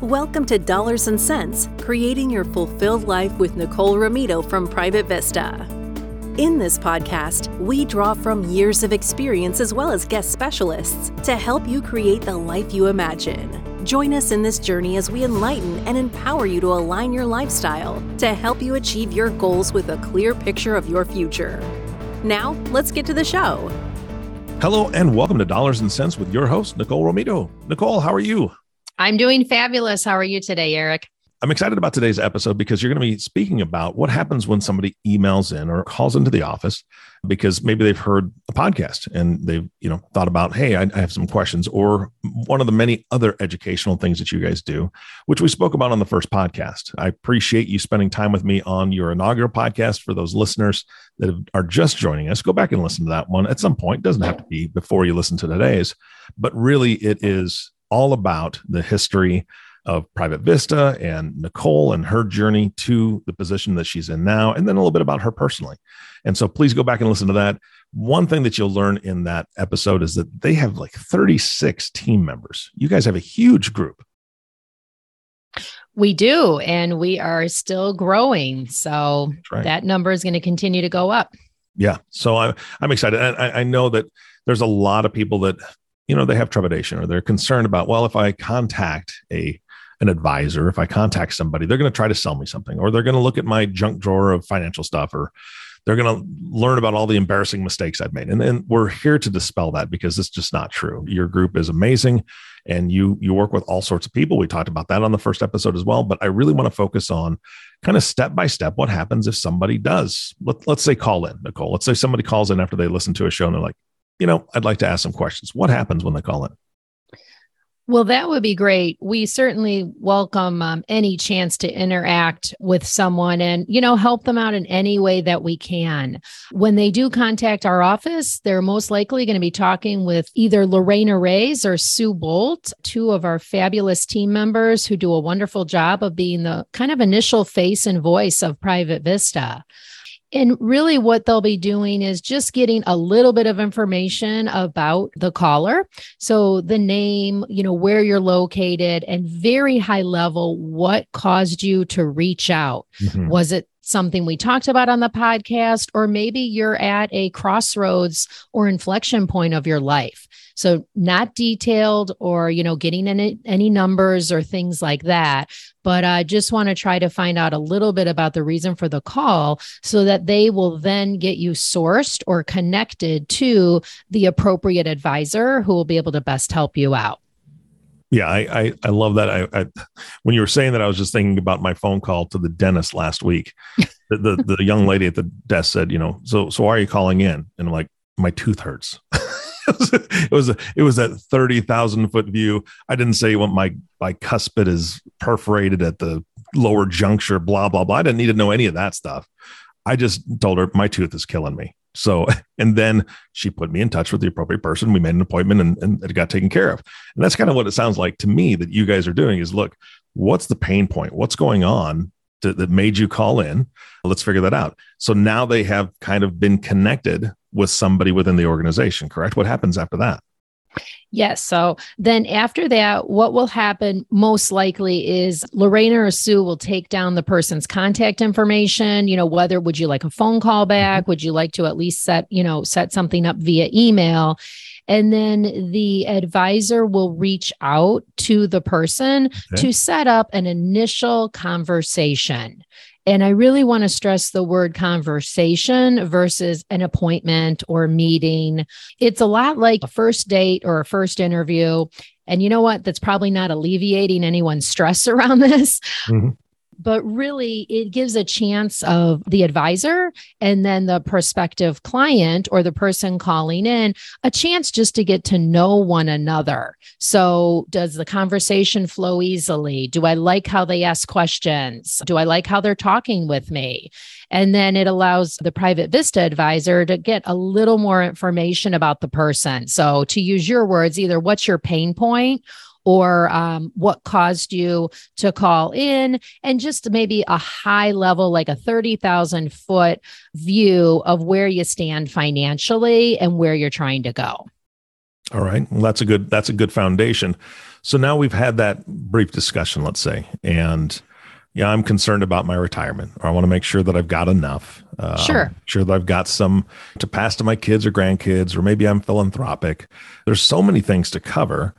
Welcome to Dollars and Cents, creating your fulfilled life with Nicole Romito from Private Vista. In this podcast, we draw from years of experience as well as guest specialists to help you create the life you imagine. Join us in this journey as we enlighten and empower you to align your lifestyle to help you achieve your goals with a clear picture of your future. Now, let's get to the show. Hello, and welcome to Dollars and Cents with your host, Nicole Romito. Nicole, how are you? I'm doing fabulous. How are you today, Eric? I'm excited about today's episode because you're going to be speaking about what happens when somebody emails in or calls into the office because maybe they've heard a podcast and they've you know thought about hey I, have some questions or one of the many other educational things that you guys do which we spoke about on the first podcast i appreciate you spending time with me on your inaugural podcast for those listeners that are just joining us go back and listen to that one at some point it doesn't have to be before you listen to today's but really it is all about the history of Private Vista and Nicole and her journey to the position that she's in now, and then a little bit about her personally. And so please go back and listen to that. One thing that you'll learn in that episode is that they have like 36 team members. You guys have a huge group. We do, and we are still growing. So right. that number is going to continue to go up. Yeah. So I'm, I'm excited. I, I know that there's a lot of people that you know they have trepidation or they're concerned about well if i contact a an advisor if i contact somebody they're going to try to sell me something or they're going to look at my junk drawer of financial stuff or they're going to learn about all the embarrassing mistakes i've made. And then we're here to dispel that because it's just not true. Your group is amazing and you you work with all sorts of people. We talked about that on the first episode as well but i really want to focus on kind of step by step what happens if somebody does let, let's say call in nicole. Let's say somebody calls in after they listen to a show and they're like you know, I'd like to ask some questions. What happens when they call in? Well, that would be great. We certainly welcome um, any chance to interact with someone and, you know, help them out in any way that we can. When they do contact our office, they're most likely going to be talking with either Lorena Reyes or Sue Bolt, two of our fabulous team members who do a wonderful job of being the kind of initial face and voice of Private Vista. And really, what they'll be doing is just getting a little bit of information about the caller. So, the name, you know, where you're located, and very high level, what caused you to reach out? Mm-hmm. Was it something we talked about on the podcast, or maybe you're at a crossroads or inflection point of your life. So not detailed or, you know, getting any, any numbers or things like that, but I just want to try to find out a little bit about the reason for the call so that they will then get you sourced or connected to the appropriate advisor who will be able to best help you out. Yeah, I, I, I love that. I, I, when you were saying that, I was just thinking about my phone call to the dentist last week. the, the, the young lady at the desk said, you know, so so why are you calling in? And I'm like, my tooth hurts. it was a, it was a thirty thousand foot view. I didn't say what my my cuspid is perforated at the lower juncture. Blah blah blah. I didn't need to know any of that stuff. I just told her my tooth is killing me. So, and then she put me in touch with the appropriate person. We made an appointment and, and it got taken care of. And that's kind of what it sounds like to me that you guys are doing is look, what's the pain point? What's going on to, that made you call in? Let's figure that out. So now they have kind of been connected with somebody within the organization, correct? What happens after that? Yes. So then after that, what will happen most likely is Lorena or Sue will take down the person's contact information. You know, whether would you like a phone call back? Mm-hmm. Would you like to at least set, you know, set something up via email? And then the advisor will reach out to the person okay. to set up an initial conversation. And I really want to stress the word conversation versus an appointment or meeting. It's a lot like a first date or a first interview. And you know what? That's probably not alleviating anyone's stress around this. Mm-hmm but really it gives a chance of the advisor and then the prospective client or the person calling in a chance just to get to know one another. So, does the conversation flow easily? Do I like how they ask questions? Do I like how they're talking with me? And then it allows the private Vista advisor to get a little more information about the person. So, to use your words, either what's your pain point or um, what caused you to call in, and just maybe a high level, like a 30,000 foot view of where you stand financially and where you're trying to go. All right. Well, that's a good that's a good foundation. So now we've had that brief discussion, let's say, and yeah, I'm concerned about my retirement, or I want to make sure that I've got enough. Uh, sure. Sure that I've got some to pass to my kids or grandkids, or maybe I'm philanthropic. There's so many things to cover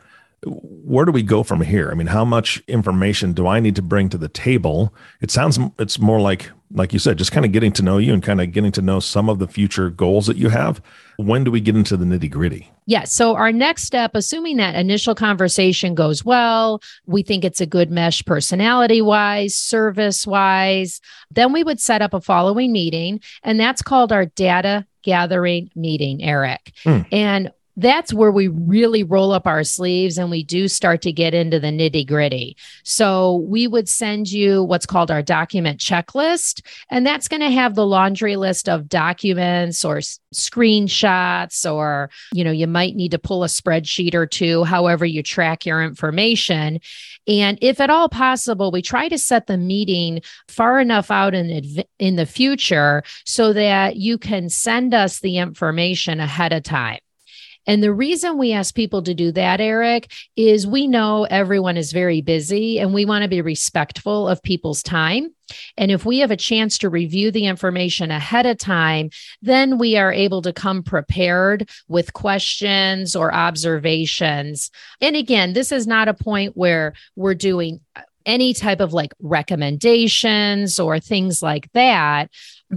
where do we go from here? I mean, how much information do I need to bring to the table? It sounds it's more like like you said, just kind of getting to know you and kind of getting to know some of the future goals that you have. When do we get into the nitty gritty? Yeah. So, our next step, assuming that initial conversation goes well, we think it's a good mesh personality wise, service wise, then we would set up a following meeting. And that's called our data gathering meeting, Eric. Hmm. And that's where we really roll up our sleeves and we do start to get into the nitty gritty. So we would send you what's called our document checklist, and that's going to have the laundry list of documents or s- screenshots, or, you know, you might need to pull a spreadsheet or two, however you track your information. And if at all possible, we try to set the meeting far enough out in, in the future so that you can send us the information ahead of time. And the reason we ask people to do that, Eric, is we know everyone is very busy and we want to be respectful of people's time. And if we have a chance to review the information ahead of time, then we are able to come prepared with questions or observations. And again, this is not a point where we're doing any type of like recommendations or things like that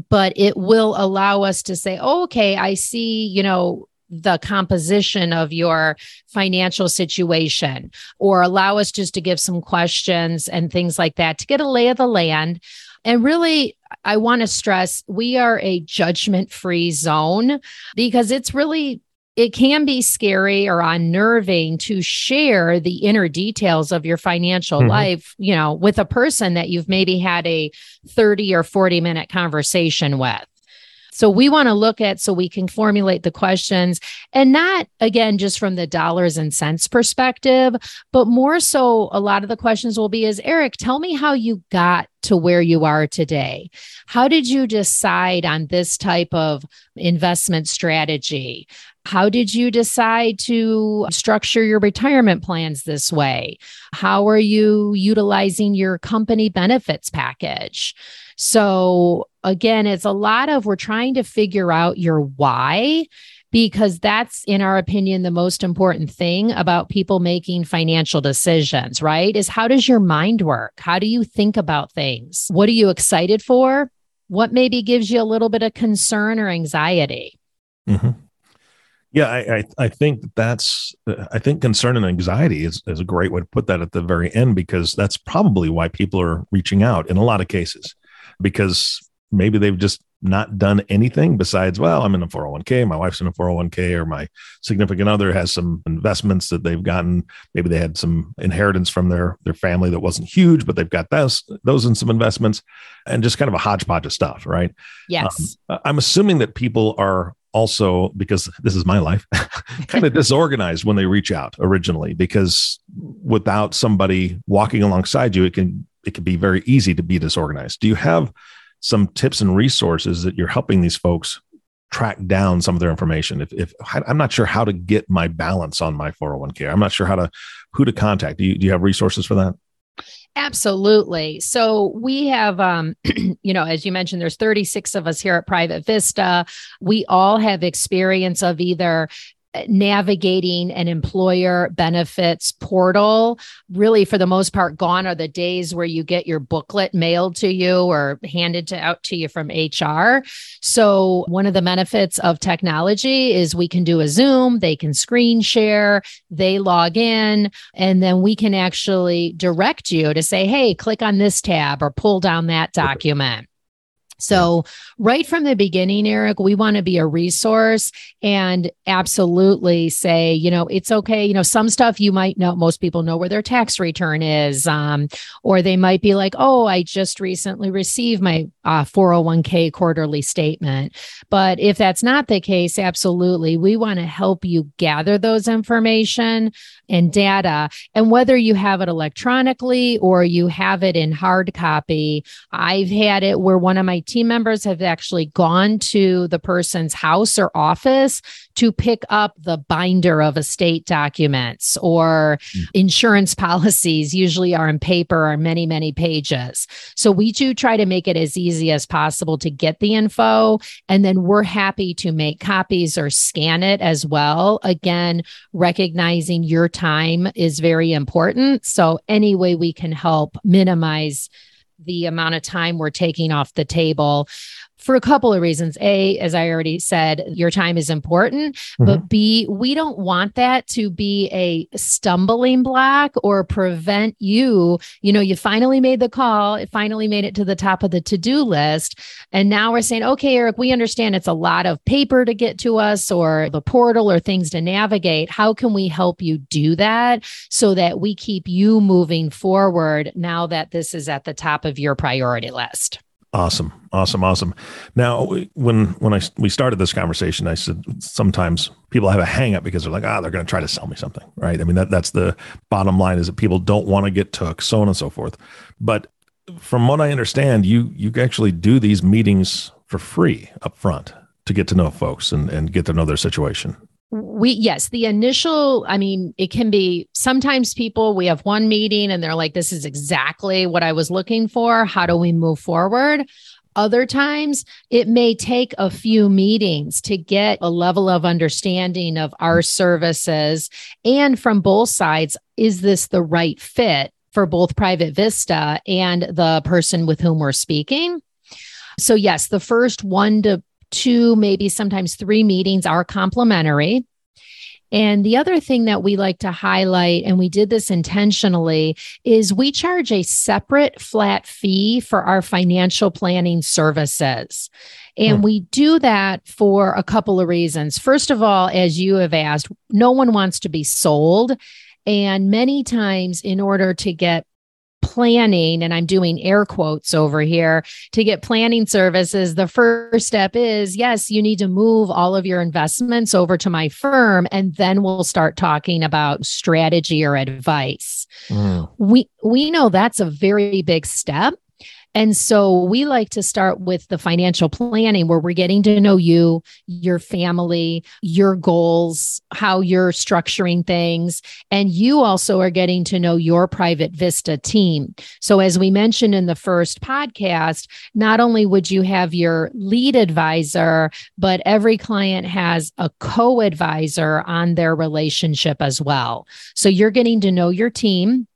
but it will allow us to say oh, okay i see you know the composition of your financial situation or allow us just to give some questions and things like that to get a lay of the land. And really, I want to stress we are a judgment free zone because it's really it can be scary or unnerving to share the inner details of your financial mm-hmm. life, you know, with a person that you've maybe had a 30 or 40 minute conversation with. So we want to look at so we can formulate the questions and not again just from the dollars and cents perspective, but more so a lot of the questions will be is Eric, tell me how you got to where you are today. How did you decide on this type of investment strategy? How did you decide to structure your retirement plans this way? How are you utilizing your company benefits package? So, again, it's a lot of we're trying to figure out your why because that's, in our opinion, the most important thing about people making financial decisions, right? Is how does your mind work? How do you think about things? What are you excited for? What maybe gives you a little bit of concern or anxiety? Mm-hmm. Yeah, I, I, I think that's I think concern and anxiety is, is a great way to put that at the very end because that's probably why people are reaching out in a lot of cases because maybe they've just not done anything besides, well, I'm in a 401k, my wife's in a 401k, or my significant other has some investments that they've gotten. Maybe they had some inheritance from their their family that wasn't huge, but they've got those those in some investments, and just kind of a hodgepodge of stuff, right? Yes. Um, I'm assuming that people are also because this is my life kind of disorganized when they reach out originally because without somebody walking alongside you it can it can be very easy to be disorganized. Do you have some tips and resources that you're helping these folks track down some of their information? If, if I'm not sure how to get my balance on my 401k, I'm not sure how to who to contact. Do you, do you have resources for that? Absolutely. So we have, um, you know, as you mentioned, there's 36 of us here at Private Vista. We all have experience of either navigating an employer benefits portal. Really, for the most part, gone are the days where you get your booklet mailed to you or handed to, out to you from HR. So, one of the benefits of technology is we can do a Zoom, they can screen share, they log in, and then we can actually direct you to say, hey, click on this tab or pull down that document. So, right from the beginning, Eric, we want to be a resource and absolutely say, you know, it's okay. You know, some stuff you might know, most people know where their tax return is, um, or they might be like, oh, I just recently received my uh, 401k quarterly statement. But if that's not the case, absolutely, we want to help you gather those information and data. And whether you have it electronically or you have it in hard copy, I've had it where one of my team members have actually gone to the person's house or office to pick up the binder of estate documents or mm. insurance policies, usually are in paper, are many, many pages. So we do try to make it as easy as possible to get the info. And then we're happy to make copies or scan it as well. Again, recognizing your time is very important. So, any way we can help minimize the amount of time we're taking off the table for a couple of reasons. A, as I already said, your time is important, mm-hmm. but B, we don't want that to be a stumbling block or prevent you. You know, you finally made the call, it finally made it to the top of the to do list. And now we're saying, okay, Eric, we understand it's a lot of paper to get to us or the portal or things to navigate. How can we help you do that so that we keep you moving forward now that this is at the top of your priority list? Awesome, awesome, awesome. Now, when when I we started this conversation, I said sometimes people have a hangup because they're like, ah, they're going to try to sell me something, right? I mean, that that's the bottom line is that people don't want to get took, so on and so forth. But from what I understand, you you actually do these meetings for free up front to get to know folks and and get to know their situation we yes the initial i mean it can be sometimes people we have one meeting and they're like this is exactly what i was looking for. How do we move forward? Other times it may take a few meetings to get a level of understanding of our services. And from both sides is this the right fit for both private vista and the person with whom we're speaking? So yes the first one to two, maybe sometimes three meetings are complimentary. And the other thing that we like to highlight, and we did this intentionally, is we charge a separate flat fee for our financial planning services. And hmm. we do that for a couple of reasons. First of all, as you have asked, no one wants to be sold. And many times, in order to get planning, and I'm doing air quotes over here to get planning services, the first step is yes, you need to move all of your investments over to my firm, and then we'll start talking about strategy or advice. Mm. We we know that's a very big step. And so we like to start with the financial planning where we're getting to know you, your family, your goals, how you're structuring things. And you also are getting to know your private Vista team. So, as we mentioned in the first podcast, not only would you have your lead advisor, but every client has a co advisor on their relationship as well. So, you're getting to know your team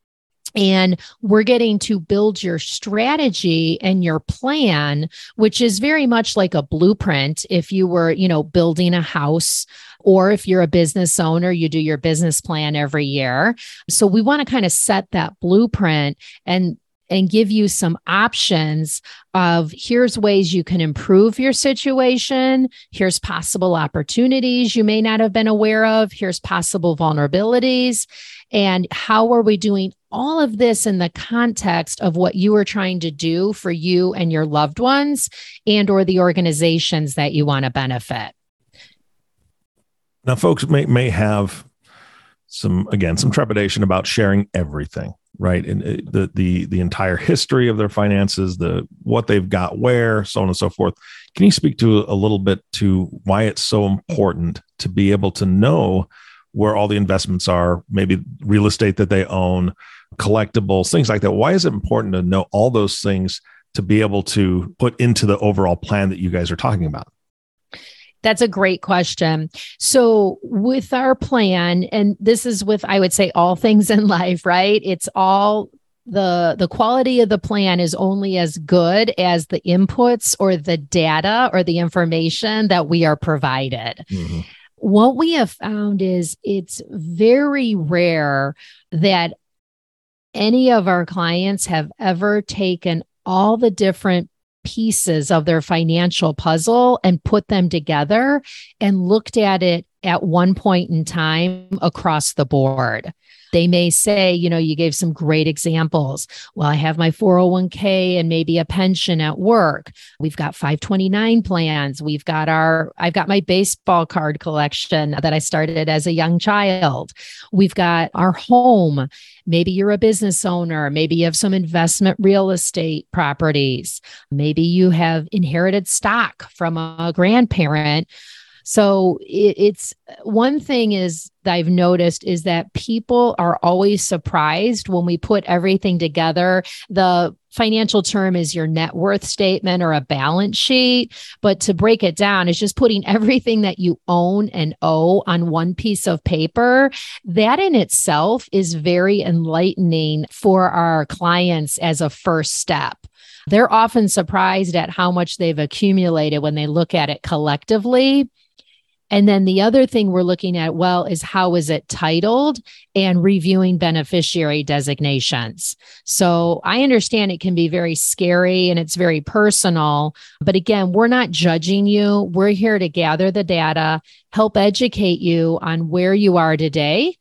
and we're getting to build your strategy and your plan which is very much like a blueprint if you were you know building a house or if you're a business owner you do your business plan every year so we want to kind of set that blueprint and and give you some options of here's ways you can improve your situation. Here's possible opportunities you may not have been aware of. Here's possible vulnerabilities. And how are we doing all of this in the context of what you are trying to do for you and your loved ones and or the organizations that you want to benefit? Now folks may may have some again some trepidation about sharing everything right? And uh, the the the entire history of their finances the what they've got where so on and so forth. Can you speak to a little bit to why it's so important to be able to know where all the investments are maybe real estate that they own collectibles, things like that. Why is it important to know all those things to be able to put into the overall plan that you guys are talking about? That's a great question. So, with our plan, and this is with, I would say, all things in life, right? It's all the the quality of the plan is only as good as the inputs or the data or the information that we are provided. Mm-hmm. What we have found is it's very rare that any of our clients have ever taken all the different pieces of their financial puzzle and put them together and looked at it at one point in time across the board. They may say, you know, you gave some great examples. Well, I have my 401k and maybe a pension at work. We've got 529 plans. We've got our, I've got my baseball card collection that I started as a young child. We've got our home. Maybe you're a business owner. Maybe you have some investment real estate properties. Maybe you have inherited stock from a grandparent so it, it's one thing is that I've noticed is that people are always surprised when we put everything together. The financial term is your net worth statement or a balance sheet. But to break it down, is just putting everything that you own and owe on one piece of paper. That in itself is very enlightening for our clients as a first step they're often surprised at how much they've accumulated when they look at it collectively. And then the other thing we're looking at, well, is how is it titled and reviewing beneficiary designations. So I understand it can be very scary and it's very personal. But again, we're not judging you. We're here to gather the data, help educate you on where you are today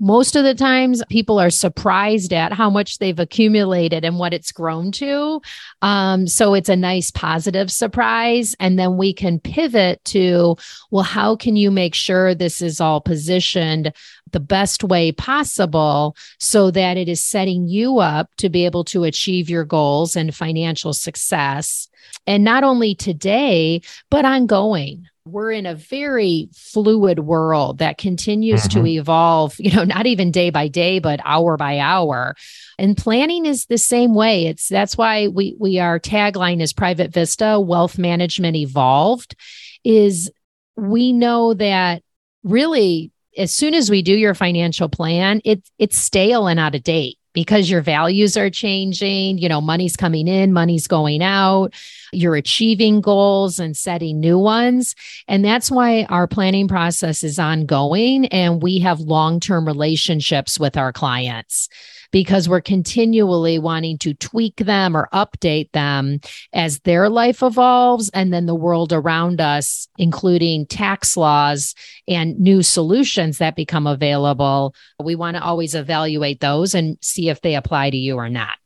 most of the times people are surprised at how much they've accumulated and what it's grown to. Um, so it's a nice positive surprise. And then we can pivot to well how can you make sure this is all positioned the best way possible so that it is setting you up to be able to achieve your goals and financial success and not only today but ongoing we're in a very fluid world that continues mm-hmm. to evolve, you know, not even day by day, but hour by hour. And planning is the same way. It's that's why we we our tagline is Private Vista Wealth Management Evolved is we know that really as soon as we do your financial plan, it's it's stale and out of date because your values are changing, you know, money's coming in, money's going out, you're achieving goals and setting new ones. And that's why our planning process is ongoing and we have long term relationships with our clients because we're continually wanting to tweak them or update them as their life evolves and then the world around us, including tax laws and new solutions that become available. We want to always evaluate those and see if they apply to you or not.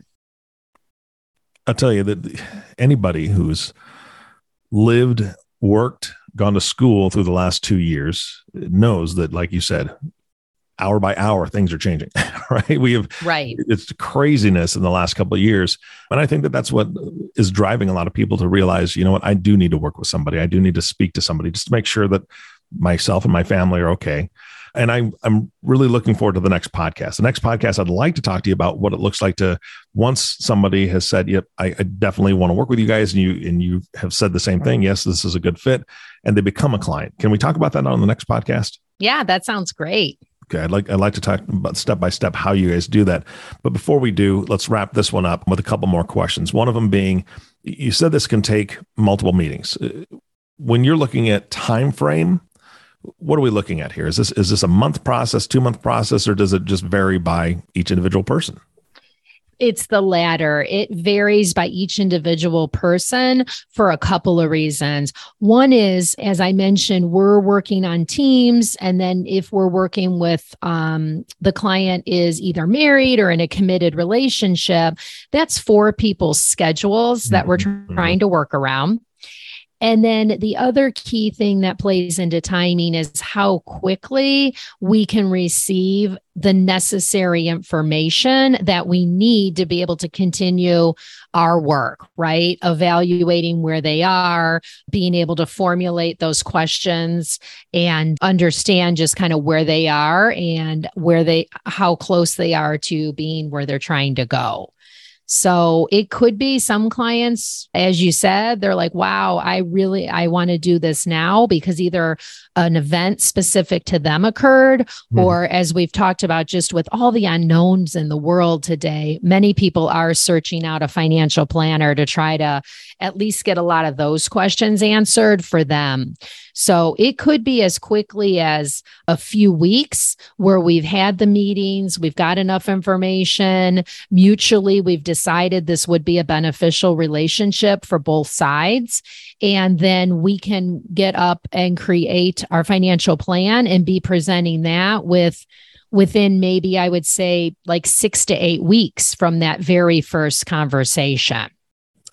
I'll tell you that anybody who's lived, worked, gone to school through the last two years knows that, like you said, hour by hour things are changing right we have right it's craziness in the last couple of years and i think that that's what is driving a lot of people to realize you know what i do need to work with somebody i do need to speak to somebody just to make sure that myself and my family are okay and I'm I'm really looking forward to the next podcast. The next podcast, I'd like to talk to you about what it looks like to once somebody has said, "Yep, I, I, definitely want to work with you guys," and you and you have said the same thing. Yes, this is a good fit, and they become a client. Can we talk about that on the next podcast? Yeah, that sounds great. Okay, I'd like I'd like to talk about step by step how you guys do that. But before we do, let's wrap this one up with a couple more questions. One of them being, you said this can take multiple meetings. Uh, when you're looking at time frame, what are we looking at here? Is this is this a month process, two month process, or does it just vary by each individual person? It's the latter. It varies by each individual person for a couple of reasons. One is, as I mentioned, we're working on teams. And then if we're working with um, the client is either married or in a committed relationship, that's four people's schedules that we're mm-hmm. trying to work around. And then the other key thing that plays into timing is how quickly we can receive the necessary information that we need to be able to continue our work, right? Evaluating where they are, being able to formulate those questions and understand just kind of where they are and where they, how close they are to being where they're trying to go. So it could be some clients, as you said, they're like, wow, I really, I want to do this now because either an event specific to them occurred, mm. or as we've talked about, just with all the unknowns in the world today, many people are searching out a financial planner to try to at least get a lot of those questions answered for them. So it could be as quickly as a few weeks where we've had the meetings, we've got enough information, mutually, we've decided this would be a beneficial relationship for both sides. And then we can get up and create our financial plan and be presenting that with within maybe I would say like six to eight weeks from that very first conversation.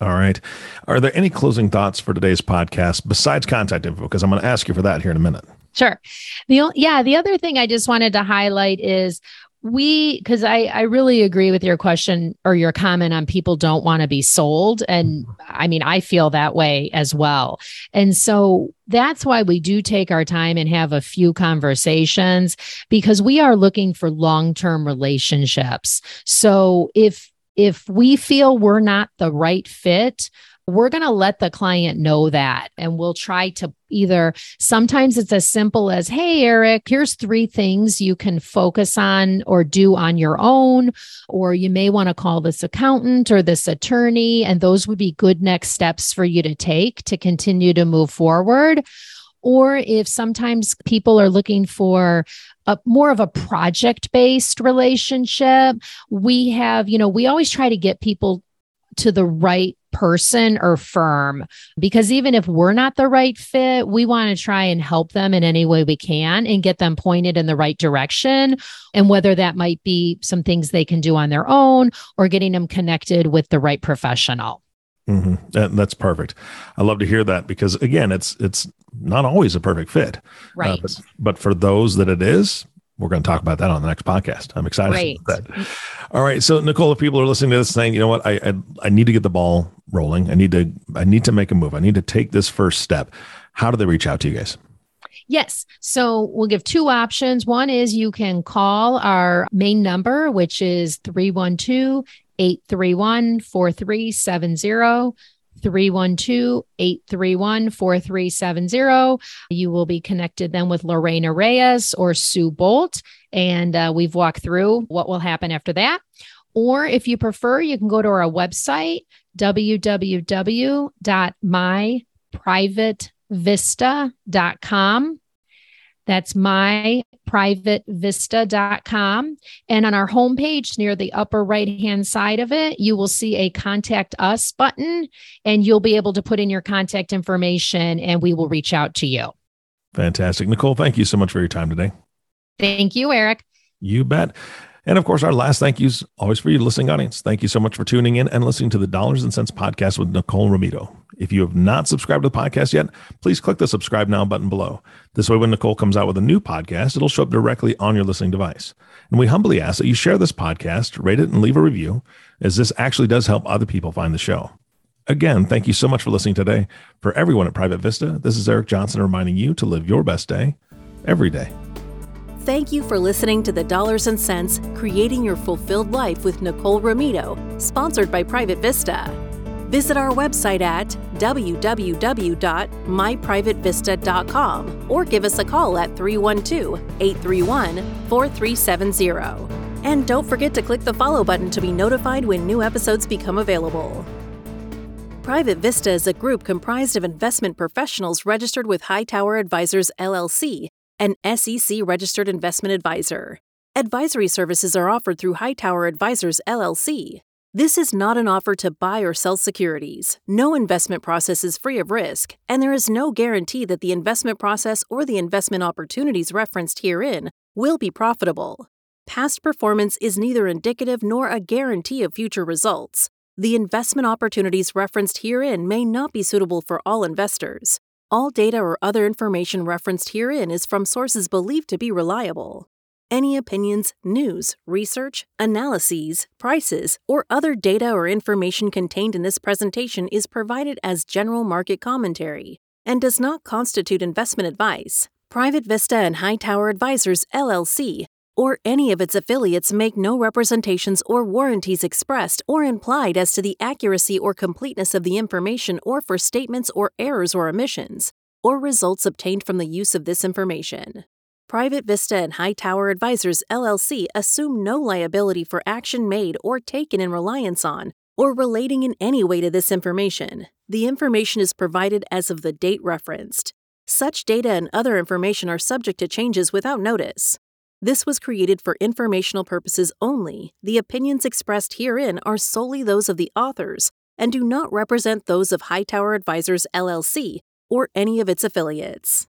All right. Are there any closing thoughts for today's podcast besides contact info? Because I'm going to ask you for that here in a minute. Sure. The yeah, the other thing I just wanted to highlight is we because I I really agree with your question or your comment on people don't want to be sold and I mean I feel that way as well. And so that's why we do take our time and have a few conversations because we are looking for long-term relationships. So if if we feel we're not the right fit, we're going to let the client know that and we'll try to either sometimes it's as simple as hey eric here's three things you can focus on or do on your own or you may want to call this accountant or this attorney and those would be good next steps for you to take to continue to move forward or if sometimes people are looking for a more of a project based relationship we have you know we always try to get people to the right person or firm because even if we're not the right fit we want to try and help them in any way we can and get them pointed in the right direction. And whether that might be some things they can do on their own or getting them connected with the right professional Mm-hmm. That, that's perfect. I love to hear that because again, it's it's not always a perfect fit, uh, right? Uh, but, but, for those that it is, we're going to talk about that on the next podcast. I'm excited Great. about that. All right, so Nicole, if people are listening to this saying, you know what, I, I I need to get the ball rolling. I need to I need to make a move. I need to take this first step. How do they reach out to you guys? Yes. So we'll give two options. One is you can call our main number, which is 312 831 4370. 312 831 4370. You will be connected then with Lorena Reyes or Sue Bolt. And uh, we've walked through what will happen after that. Or if you prefer, you can go to our website, www.myprivatevista.com. That's myprivatevista.com. And on our homepage near the upper right hand side of it, you will see a contact us button and you'll be able to put in your contact information and we will reach out to you. Fantastic. Nicole, thank you so much for your time today. Thank you, Eric. You bet. And of course, our last thank yous always for you, listening audience. Thank you so much for tuning in and listening to the Dollars and Cents podcast with Nicole Romito. If you have not subscribed to the podcast yet, please click the subscribe now button below. This way, when Nicole comes out with a new podcast, it'll show up directly on your listening device. And we humbly ask that you share this podcast, rate it, and leave a review, as this actually does help other people find the show. Again, thank you so much for listening today. For everyone at Private Vista, this is Eric Johnson reminding you to live your best day every day. Thank you for listening to the Dollars and Cents Creating Your Fulfilled Life with Nicole Romito, sponsored by Private Vista. Visit our website at www.myprivatevista.com or give us a call at 312 831 4370. And don't forget to click the follow button to be notified when new episodes become available. Private Vista is a group comprised of investment professionals registered with Hightower Advisors LLC, an SEC registered investment advisor. Advisory services are offered through Hightower Advisors LLC. This is not an offer to buy or sell securities. No investment process is free of risk, and there is no guarantee that the investment process or the investment opportunities referenced herein will be profitable. Past performance is neither indicative nor a guarantee of future results. The investment opportunities referenced herein may not be suitable for all investors. All data or other information referenced herein is from sources believed to be reliable. Any opinions, news, research, analyses, prices, or other data or information contained in this presentation is provided as general market commentary and does not constitute investment advice. Private Vista and Hightower Advisors LLC or any of its affiliates make no representations or warranties expressed or implied as to the accuracy or completeness of the information or for statements or errors or omissions or results obtained from the use of this information. Private Vista and Hightower Advisors LLC assume no liability for action made or taken in reliance on or relating in any way to this information. The information is provided as of the date referenced. Such data and other information are subject to changes without notice. This was created for informational purposes only. The opinions expressed herein are solely those of the authors and do not represent those of Hightower Advisors LLC or any of its affiliates.